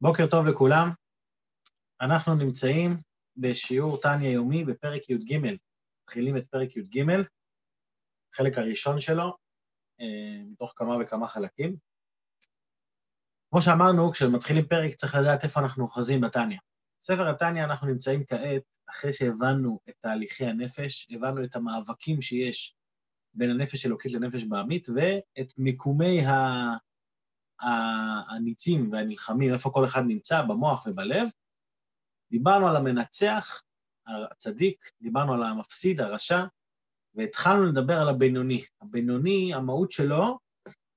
בוקר טוב לכולם. אנחנו נמצאים בשיעור טניה יומי בפרק י"ג. מתחילים את פרק י"ג, החלק הראשון שלו, אה, מתוך כמה וכמה חלקים. כמו שאמרנו, כשמתחילים פרק צריך לדעת איפה אנחנו אוחזים בתניא. בספר התניא אנחנו נמצאים כעת, אחרי שהבנו את תהליכי הנפש, הבנו את המאבקים שיש בין הנפש אלוקית לנפש בעמית, ואת מיקומי ה... הניצים והנלחמים, איפה כל אחד נמצא, במוח ובלב. דיברנו על המנצח, הצדיק, דיברנו על המפסיד, הרשע, והתחלנו לדבר על הבינוני. הבינוני, המהות שלו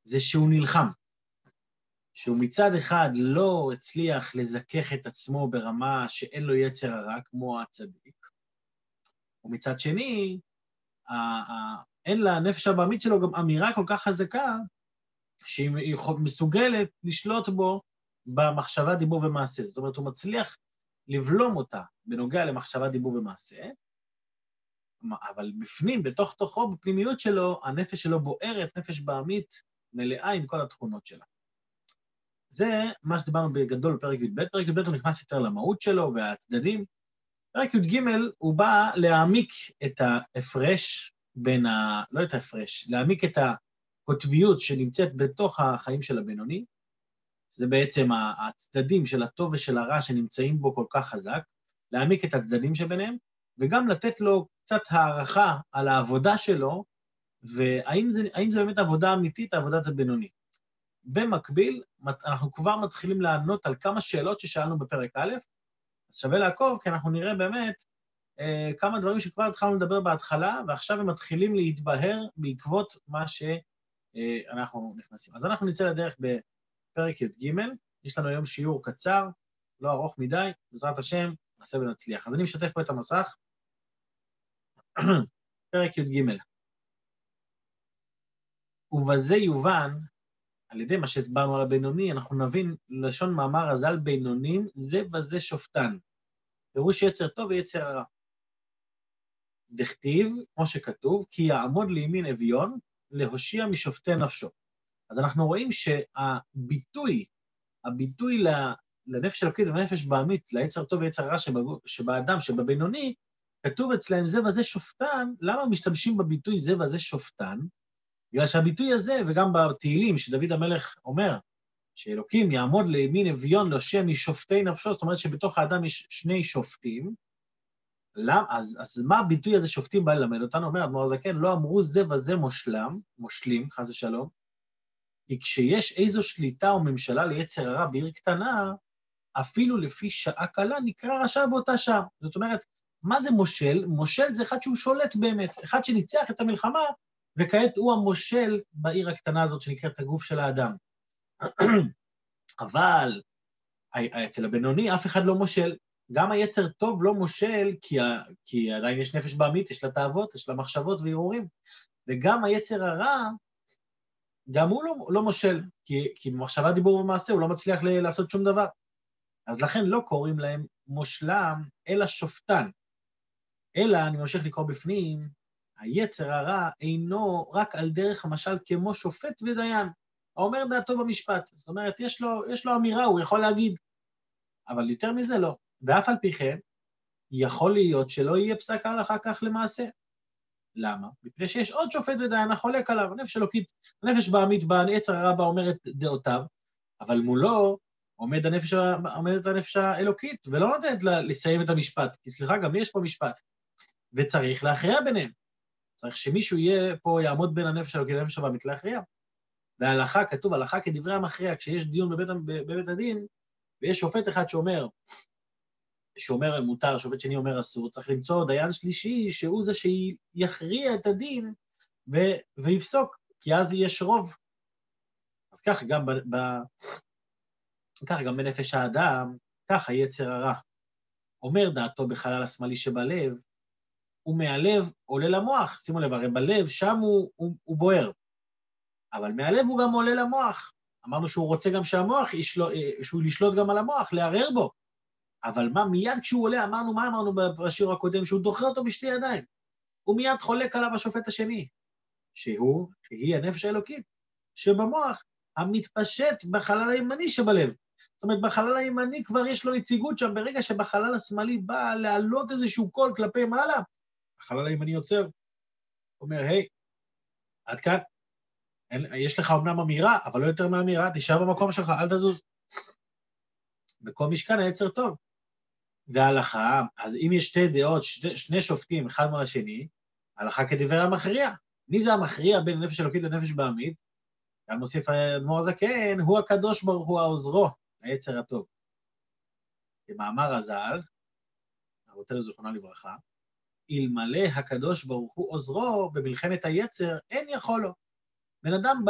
זה שהוא נלחם. שהוא מצד אחד לא הצליח לזכך את עצמו ברמה שאין לו יצר הרע, כמו הצדיק, ומצד שני, אין לנפש הבעמית שלו גם אמירה כל כך חזקה, שהיא מסוגלת לשלוט בו במחשבה, דיבור ומעשה. זאת אומרת, הוא מצליח לבלום אותה בנוגע למחשבה, דיבור ומעשה, אבל בפנים, בתוך תוכו, בפנימיות שלו, הנפש שלו בוערת, נפש בעמית, מלאה עם כל התכונות שלה. זה מה שדיברנו בגדול בפרק י"ב. פרק י"ב הוא נכנס יותר למהות שלו והצדדים. פרק י"ג הוא בא להעמיק את ההפרש בין ה... לא את ההפרש, להעמיק את הקוטביות שנמצאת בתוך החיים של הבינוני, שזה בעצם הצדדים של הטוב ושל הרע שנמצאים בו כל כך חזק, להעמיק את הצדדים שביניהם, וגם לתת לו קצת הערכה על העבודה שלו, והאם זה באמת עבודה אמיתית, עבודת הבינוני. במקביל, אנחנו כבר מתחילים לענות על כמה שאלות ששאלנו בפרק א', אז שווה לעקוב, כי אנחנו נראה באמת אה, כמה דברים שכבר התחלנו לדבר בהתחלה, ועכשיו הם מתחילים להתבהר בעקבות מה שאנחנו נכנסים. אז אנחנו נצא לדרך בפרק י"ג, יש לנו היום שיעור קצר, לא ארוך מדי, בעזרת השם, נעשה ונצליח. אז אני משתף פה את המסך. פרק י"ג. ובזה יובן על ידי מה שהסברנו על הבינוני, אנחנו נבין לשון מאמר הז"ל בינונים, זה וזה שופטן. פירוש יצר טוב ויצר הרע. דכתיב, כמו שכתוב, כי יעמוד לימין אביון, להושיע משופטי נפשו. אז אנחנו רואים שהביטוי, הביטוי לנפש אלוקית ולנפש בעמית, ליצר טוב ויצר רע שבאדם, שבבינוני, כתוב אצלהם זה וזה שופטן, למה משתמשים בביטוי זה וזה שופטן? בגלל שהביטוי הזה, וגם בתהילים שדוד המלך אומר, שאלוקים יעמוד לימין אביון להושיע משופטי נפשו, זאת אומרת שבתוך האדם יש שני שופטים, למ, אז, אז מה הביטוי הזה שופטים בא ללמד אותנו? אומר אדמו"ר הזקן, לא אמרו זה וזה מושלם, מושלים, חס ושלום, כי כשיש איזו שליטה או ממשלה ליצר הרע בעיר קטנה, אפילו לפי שעה קלה נקרא רשע באותה שעה. זאת אומרת, מה זה מושל? מושל זה אחד שהוא שולט באמת, אחד שניצח את המלחמה, וכעת הוא המושל בעיר הקטנה הזאת שנקראת הגוף של האדם. אבל אצל הבינוני אף אחד לא מושל. גם היצר טוב לא מושל, כי, ה... כי עדיין יש נפש בעמית, יש לה תאוות, יש לה מחשבות והרהורים. וגם היצר הרע, גם הוא לא, לא מושל, כי, כי במחשבה, דיבור ומעשה הוא לא מצליח ל... לעשות שום דבר. אז לכן לא קוראים להם מושלם, אלא שופטן. אלא, אני ממשיך לקרוא בפנים, היצר הרע אינו רק על דרך המשל כמו שופט ודיין, האומר דעתו במשפט. זאת אומרת, יש לו, יש לו אמירה, הוא יכול להגיד, אבל יותר מזה לא. ואף על פי כן, יכול להיות שלא יהיה פסק הלכה כך למעשה. למה? מפני שיש עוד שופט ודיין החולק עליו, הנפש אלוקית, הנפש בעמית בה, היצר הרע בה אומר את דעותיו, אבל מולו עומד הנפש, עומדת הנפש האלוקית, ולא נותנת לה לסיים את המשפט, כי סליחה, גם יש פה משפט, וצריך להכריע ביניהם. צריך שמישהו יהיה פה, יעמוד בין הנפש שלו כנפש הבאמית להכריע. והלכה, כתוב הלכה כדברי המכריע, כשיש דיון בבית, בבית הדין, ויש שופט אחד שאומר, שאומר מותר, שופט שני אומר אסור, צריך למצוא דיין שלישי שהוא זה שיכריע את הדין ו, ויפסוק, כי אז יש רוב. אז ככה גם, ב, ב, ככה גם בנפש האדם, ככה יצר הרע. אומר דעתו בחלל השמאלי שבלב, ומהלב עולה למוח. שימו לב, הרי בלב, שם הוא, הוא, הוא בוער. אבל מהלב הוא גם עולה למוח. אמרנו שהוא רוצה גם שהמוח, ישלו, שהוא לשלוט גם על המוח, לערער בו. אבל מה, מיד כשהוא עולה, אמרנו, מה אמרנו בשיעור הקודם? שהוא דוחה אותו בשתי ידיים. הוא מיד חולק עליו השופט השני, שהוא, שהיא הנפש האלוקית, שבמוח המתפשט בחלל הימני שבלב. זאת אומרת, בחלל הימני כבר יש לו נציגות שם, ברגע שבחלל השמאלי בא להעלות איזשהו קול כלפי מעלה, החלל הימני יוצר, אומר, היי, עד כאן, אין, יש לך אומנם אמירה, אבל לא יותר מאמירה, תישאר במקום שלך, אל תזוז. מקום משכן היצר טוב. והלכה, אז אם יש שתי דעות, שני, שני שופטים, אחד מול השני, הלכה כדברי המכריע. מי זה המכריע בין נפש אלוקית לנפש בעמית? כאן מוסיף האדמו"ר הזקן, הוא הקדוש ברוך הוא העוזרו, היצר הטוב. במאמר הז"ל, אבותינו זיכרונה לברכה, אלמלא הקדוש ברוך הוא עוזרו במלחמת היצר, אין יכול לו. בן אדם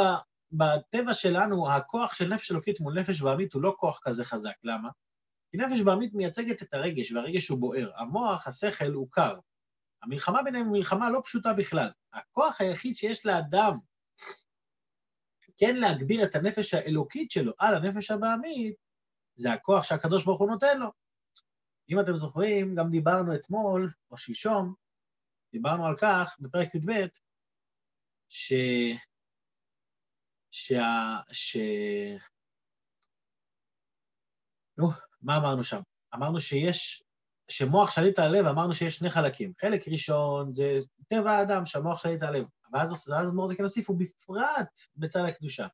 בטבע שלנו, הכוח של נפש אלוקית מול נפש בעמית הוא לא כוח כזה חזק. למה? כי נפש בעמית מייצגת את הרגש, והרגש הוא בוער. המוח, השכל, הוא קר. המלחמה ביניהם היא מלחמה לא פשוטה בכלל. הכוח היחיד שיש לאדם כן להגביר את הנפש האלוקית שלו על הנפש הבעמית, זה הכוח שהקדוש ברוך הוא נותן לו. אם אתם זוכרים, גם דיברנו אתמול, או שלשום, דיברנו על כך בפרק י"ב, ש... שה... ש... נו, מה אמרנו שם? אמרנו שיש, שמוח שליט על הלב, אמרנו שיש שני חלקים. חלק ראשון זה טבע האדם, שהמוח שליט על הלב. ואז אדמו"ר זקן הוסיף, ובפרט בצד הקדושה.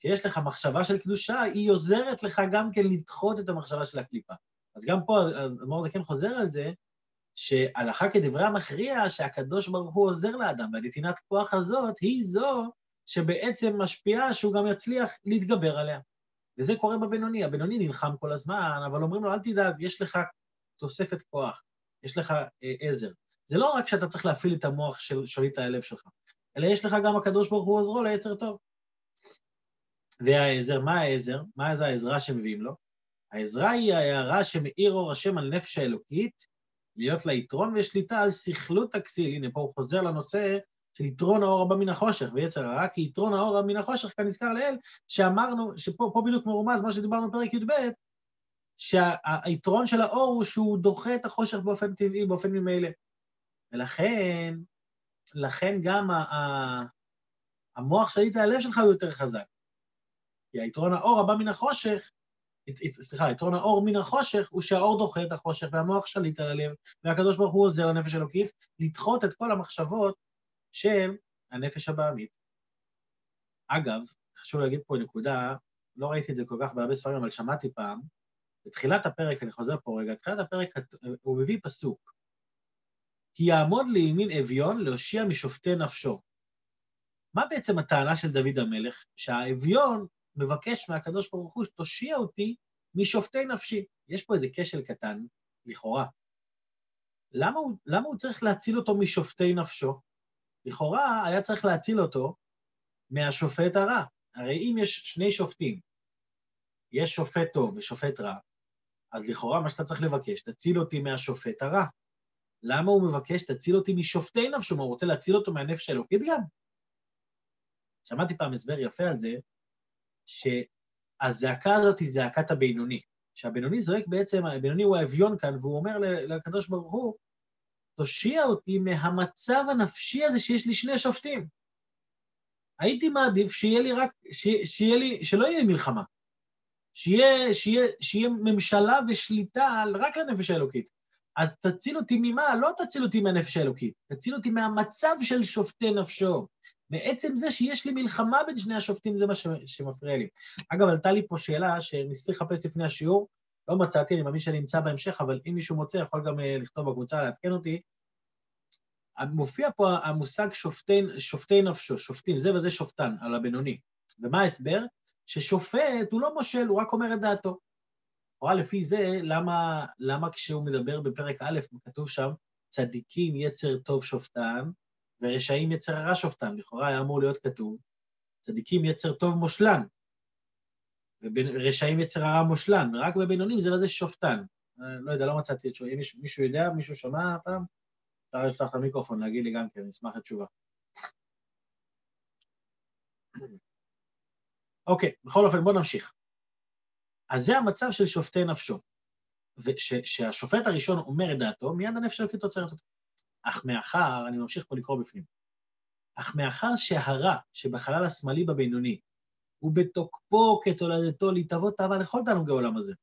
כשיש לך מחשבה של קדושה, היא עוזרת לך גם כן לדחות את המחשבה של הקליפה. אז גם פה אדמו"ר זקן חוזר על זה, שהלכה כדברי המכריע שהקדוש ברוך הוא עוזר לאדם, והנתינת כוח הזאת היא זו שבעצם משפיעה שהוא גם יצליח להתגבר עליה. וזה קורה בבינוני, הבינוני נלחם כל הזמן, אבל אומרים לו, אל תדאג, יש לך תוספת כוח, יש לך אה, עזר. זה לא רק שאתה צריך להפעיל את המוח של שליט הלב שלך, אלא יש לך גם הקדוש ברוך הוא עוזרו ליצר טוב. והעזר, מה העזר? מה זה העזרה שמביאים לו? העזרה היא ההערה שמאיר אור השם על נפש האלוקית, להיות לה יתרון ושליטה על סכלות הכסיל. הנה, פה הוא חוזר לנושא של יתרון האור הבא מן החושך ויצר הרע, כי יתרון האור מן החושך, כאן נזכר לאל, שאמרנו, שפה בדיוק מרומז מה שדיברנו בפרק י"ב, שהיתרון של האור הוא שהוא דוחה את החושך באופן טבעי, באופן ממילא. ולכן, לכן גם המוח שליט הלב שלך הוא יותר חזק. כי היתרון האור הבא מן החושך, סליחה, יתרון האור מן החושך הוא שהאור דוחה את החושך והמוח שליט על הלב, והקדוש ברוך הוא עוזר לנפש אלוקית לדחות את כל המחשבות של הנפש הבעמית. אגב, חשוב להגיד פה נקודה, לא ראיתי את זה כל כך בהרבה ספרים, אבל שמעתי פעם, בתחילת הפרק, אני חוזר פה רגע, בתחילת הפרק הוא מביא פסוק, כי יעמוד לימין אביון להושיע משופטי נפשו. מה בעצם הטענה של דוד המלך? שהאביון מבקש מהקדוש ברוך הוא שתושיע אותי משופטי נפשי. יש פה איזה כשל קטן, לכאורה. למה הוא, למה הוא צריך להציל אותו משופטי נפשו? לכאורה היה צריך להציל אותו מהשופט הרע. הרי אם יש שני שופטים, יש שופט טוב ושופט רע, אז לכאורה מה שאתה צריך לבקש, תציל אותי מהשופט הרע. למה הוא מבקש, תציל אותי משופטי נפשו? הוא רוצה להציל אותו מהנפש האלוקית גם? שמעתי פעם הסבר יפה על זה, שהזעקה הזאת היא זעקת הבינוני. שהבינוני זועק בעצם, הבינוני הוא האביון כאן, והוא אומר לקדוש ברוך הוא, תושיע אותי מהמצב הנפשי הזה שיש לי שני שופטים. הייתי מעדיף שיהיה לי רק, שיהיה לי, שלא יהיה לי מלחמה. שיהיה, שיהיה, שיהיה ממשלה ושליטה רק לנפש האלוקית. אז תציל אותי ממה? לא תציל אותי מהנפש האלוקית, תציל אותי מהמצב של שופטי נפשו. מעצם זה שיש לי מלחמה בין שני השופטים, זה מה שמפריע לי. אגב, עלתה לי פה שאלה שניסיתי לחפש לפני השיעור, לא מצאתי, אני מאמין שאני אמצא בהמשך, אבל אם מישהו מוצא, יכול גם אה, לכתוב בקבוצה, לעדכן אותי. מופיע פה המושג שופטי, שופטי נפשו, שופטים, זה וזה שופטן, על הבינוני. ומה ההסבר? ששופט הוא לא מושל, הוא רק אומר את דעתו. לכאורה לפי זה, למה, למה כשהוא מדבר בפרק א', כתוב שם, צדיקים יצר טוב שופטן, ורשעים יצר הרע שופטן. לכאורה היה אמור להיות כתוב, צדיקים יצר טוב מושלן, ורשעים יצר הרע מושלן, רק בבינונים זה לא זה שופטן. לא יודע, לא מצאתי את שואל. אם מישהו יודע, מישהו שמע פעם, אפשר לפתוח את המיקרופון, להגיד לי גם כן, אני אשמח לתשובה. אוקיי, בכל אופן, בואו נמשיך. אז זה המצב של שופטי נפשו. וכשהשופט הראשון אומר את דעתו, מיד הנפש אלוקית עוצרת אותו. אך מאחר, אני ממשיך פה לקרוא בפנים, אך מאחר שהרע שבחלל השמאלי בבינוני ובתוקפו כתולדתו להתאבות תאווה לכל תענוגי העולם הזה.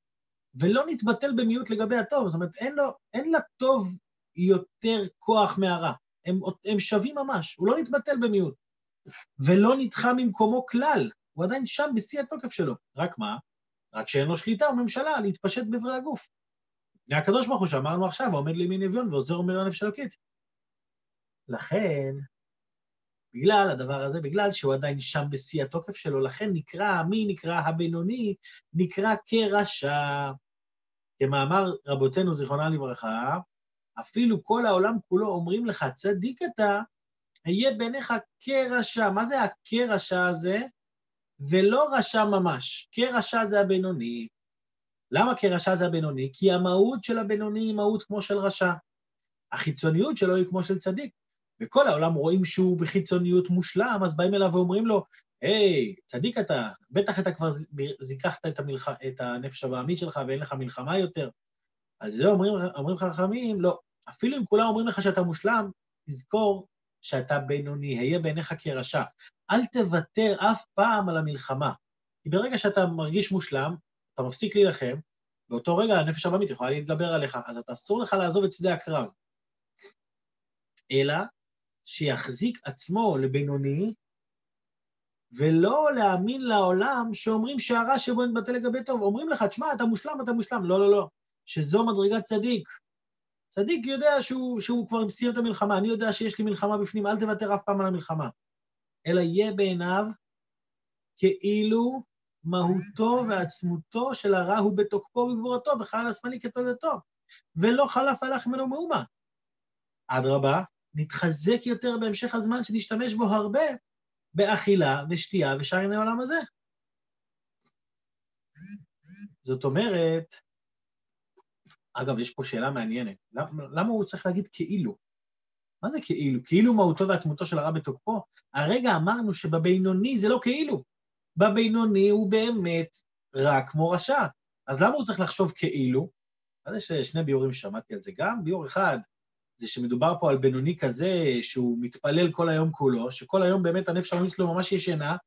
ולא נתבטל במיעוט לגבי הטוב, זאת אומרת, אין, לו, אין לטוב יותר כוח מהרע. הם, הם שווים ממש, הוא לא נתבטל במיעוט. ולא נדחה ממקומו כלל, הוא עדיין שם בשיא התוקף שלו. רק מה? רק שאין לו שליטה וממשלה להתפשט באיברי הגוף. זה הקדוש ברוך הוא שאמרנו עכשיו, העומד לימין אביון ועוזר אומר לנפש אלוקית. לכן, בגלל הדבר הזה, בגלל שהוא עדיין שם בשיא התוקף שלו, לכן נקרא, מי נקרא הבינוני? נקרא כרשע. כמאמר רבותינו, זיכרונה לברכה, אפילו כל העולם כולו אומרים לך, צדיק אתה, אהיה בעיניך כרשע. מה זה הכרשע הזה? ולא רשע ממש. כרשע זה הבינוני. למה כרשע זה הבינוני? כי המהות של הבינוני היא מהות כמו של רשע. החיצוניות שלו היא כמו של צדיק. וכל העולם רואים שהוא בחיצוניות מושלם, אז באים אליו ואומרים לו, היי, hey, צדיק אתה, בטח אתה כבר זיככת את, המלח... את הנפש הבעמית שלך ואין לך מלחמה יותר. אז זה אומרים, אומרים חכמים, לא, אפילו אם כולם אומרים לך שאתה מושלם, תזכור שאתה בינוני, היה בעיניך כרשע. אל תוותר אף פעם על המלחמה. כי ברגע שאתה מרגיש מושלם, אתה מפסיק להילחם, באותו רגע הנפש הבאמית יכולה להתגבר עליך, אז אתה אסור לך לעזוב את שדה הקרב. אלא שיחזיק עצמו לבינוני, ולא להאמין לעולם שאומרים שהרע שבו נתבטא לגבי טוב. אומרים לך, תשמע, אתה מושלם, אתה מושלם. לא, לא, לא. שזו מדרגת צדיק. צדיק יודע שהוא, שהוא כבר סיים את המלחמה, אני יודע שיש לי מלחמה בפנים, אל תוותר אף פעם על המלחמה. אלא יהיה בעיניו כאילו מהותו ועצמותו של הרע הוא בתוקפו ובגבורתו, בחלל השמאלי כתולדתו, ולא חלף הלך ממנו מאומה. אדרבה, נתחזק יותר בהמשך הזמן שנשתמש בו הרבה באכילה ושתייה ושאר ענייני העולם הזה. זאת אומרת, אגב, יש פה שאלה מעניינת. למה, למה הוא צריך להגיד כאילו? מה זה כאילו? כאילו מהותו ועצמותו של הרע בתוקפו? הרגע אמרנו שבבינוני זה לא כאילו. בבינוני הוא באמת רע כמו רשע. אז למה הוא צריך לחשוב כאילו? אז יש שני ביורים ששמעתי על זה גם. ביור אחד זה שמדובר פה על בינוני כזה שהוא מתפלל כל היום כולו, שכל היום באמת הנפש העולמית שלו ממש ישנה,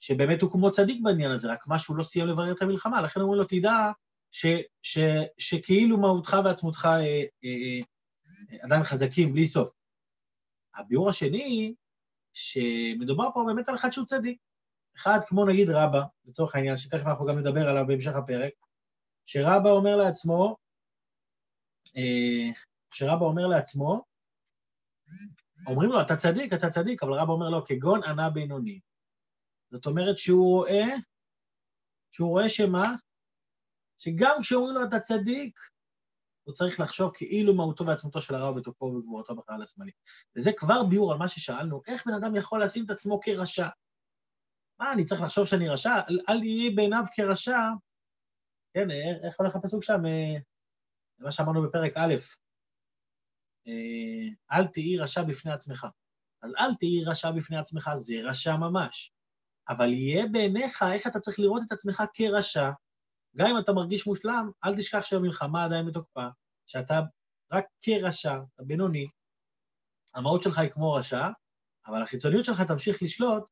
שבאמת הוא כמו צדיק בעניין הזה, רק מה שהוא לא סיים לברר את המלחמה. לכן אומרים לו, תדע ש, ש, שכאילו מהותך ועצמותך אה, אה, אה, עדיין חזקים בלי סוף. הביאור השני, שמדובר פה באמת על אחד שהוא צדיק. אחד כמו נגיד רבא, לצורך העניין, שתכף אנחנו גם נדבר עליו בהמשך הפרק, שרבא אומר לעצמו, אה, שרבא אומר לעצמו, אומרים לו, אתה צדיק, אתה צדיק, אבל רבא אומר לו, כגון ענה בינוני. זאת אומרת שהוא רואה, שהוא רואה שמה? שגם כשאומרים לו אתה צדיק, הוא צריך לחשוב כאילו מהותו ועצמותו של הרע ובתוקפו ובגבורתו בחלל השמאלי. וזה כבר ביאור על מה ששאלנו, איך בן אדם יכול לשים את עצמו כרשע? מה, אני צריך לחשוב שאני רשע? אל יהיה בעיניו כרשע. כן, איך הולך הפסוק שם? אה, מה שאמרנו בפרק א', אה, אל תהי רשע בפני עצמך. אז אל תהי רשע בפני עצמך, זה רשע ממש. אבל יהיה בעיניך, איך אתה צריך לראות את עצמך כרשע, גם אם אתה מרגיש מושלם, אל תשכח שהמלחמה עדיין בתוקפה, שאתה רק כרשע, בינוני, המהות שלך היא כמו רשע, אבל החיצוניות שלך תמשיך לשלוט,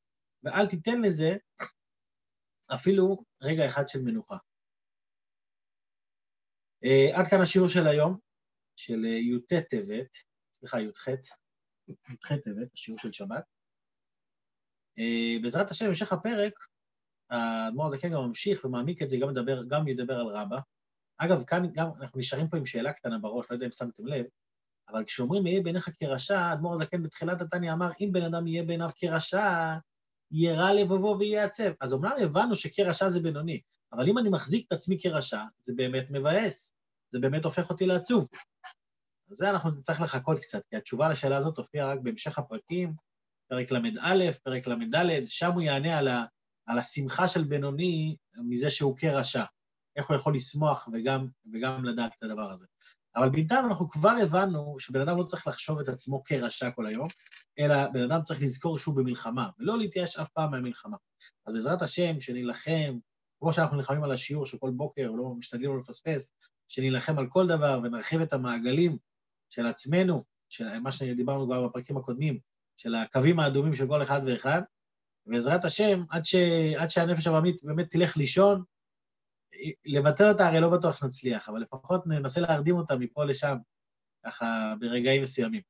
ואל תיתן לזה אפילו רגע אחד של מנוחה. Uh, עד כאן השיעור של היום, של uh, י"ט טבת, סליחה, י"ח, י"ח טבת, השיעור של שבת. Uh, בעזרת השם, המשך הפרק, האדמו"ר הזקן גם ממשיך ומעמיק את זה, גם ידבר, גם ידבר על רבא. אגב, כאן גם אנחנו נשארים פה עם שאלה קטנה בראש, לא יודע אם שמתם לב, אבל כשאומרים יהיה בעיניך כרשע, האדמו"ר הזקן בתחילת התניא אמר, אם בן אדם יהיה בעיניו כרשע, יהיה רע לבבו ויהיה עצב. אז אומנם הבנו שכרשע זה בינוני, אבל אם אני מחזיק את עצמי כרשע, זה באמת מבאס, זה באמת הופך אותי לעצוב. אז זה אנחנו נצטרך לחכות קצת, כי התשובה לשאלה הזאת תופיע רק בהמשך הפרקים, פרק ל"א, פרק ל"ד, שם הוא יענה על ה... על השמחה של בינוני מזה שהוא כרשע. איך הוא יכול לשמוח וגם, וגם לדעת את הדבר הזה. אבל בינתיים אנחנו כבר הבנו שבן אדם לא צריך לחשוב את עצמו כרשע כל היום, אלא בן אדם צריך לזכור שהוא במלחמה, ולא להתייאש אף פעם מהמלחמה. אז בעזרת השם, שנילחם, כמו שאנחנו נלחמים על השיעור שכל בוקר, לא משתדלים לא לפספס, שנילחם על כל דבר ונרחיב את המעגלים של עצמנו, של מה שדיברנו כבר בפרקים הקודמים, של הקווים האדומים של כל אחד ואחד, בעזרת השם, עד, ש... עד שהנפש הבמית באמת תלך לישון, לבטל אותה הרי לא בטוח שנצליח, אבל לפחות ננסה להרדים אותה מפה לשם, ככה ברגעים מסוימים.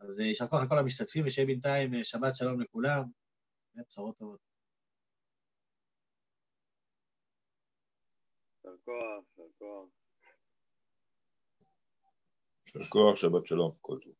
אז יישר כוח לכל המשתתפים, ושיהיה בינתיים שבת שלום לכולם, ובשורות טובות. יישר כוח, יישר כוח. יישר כוח, שבת שלום, כל טוב.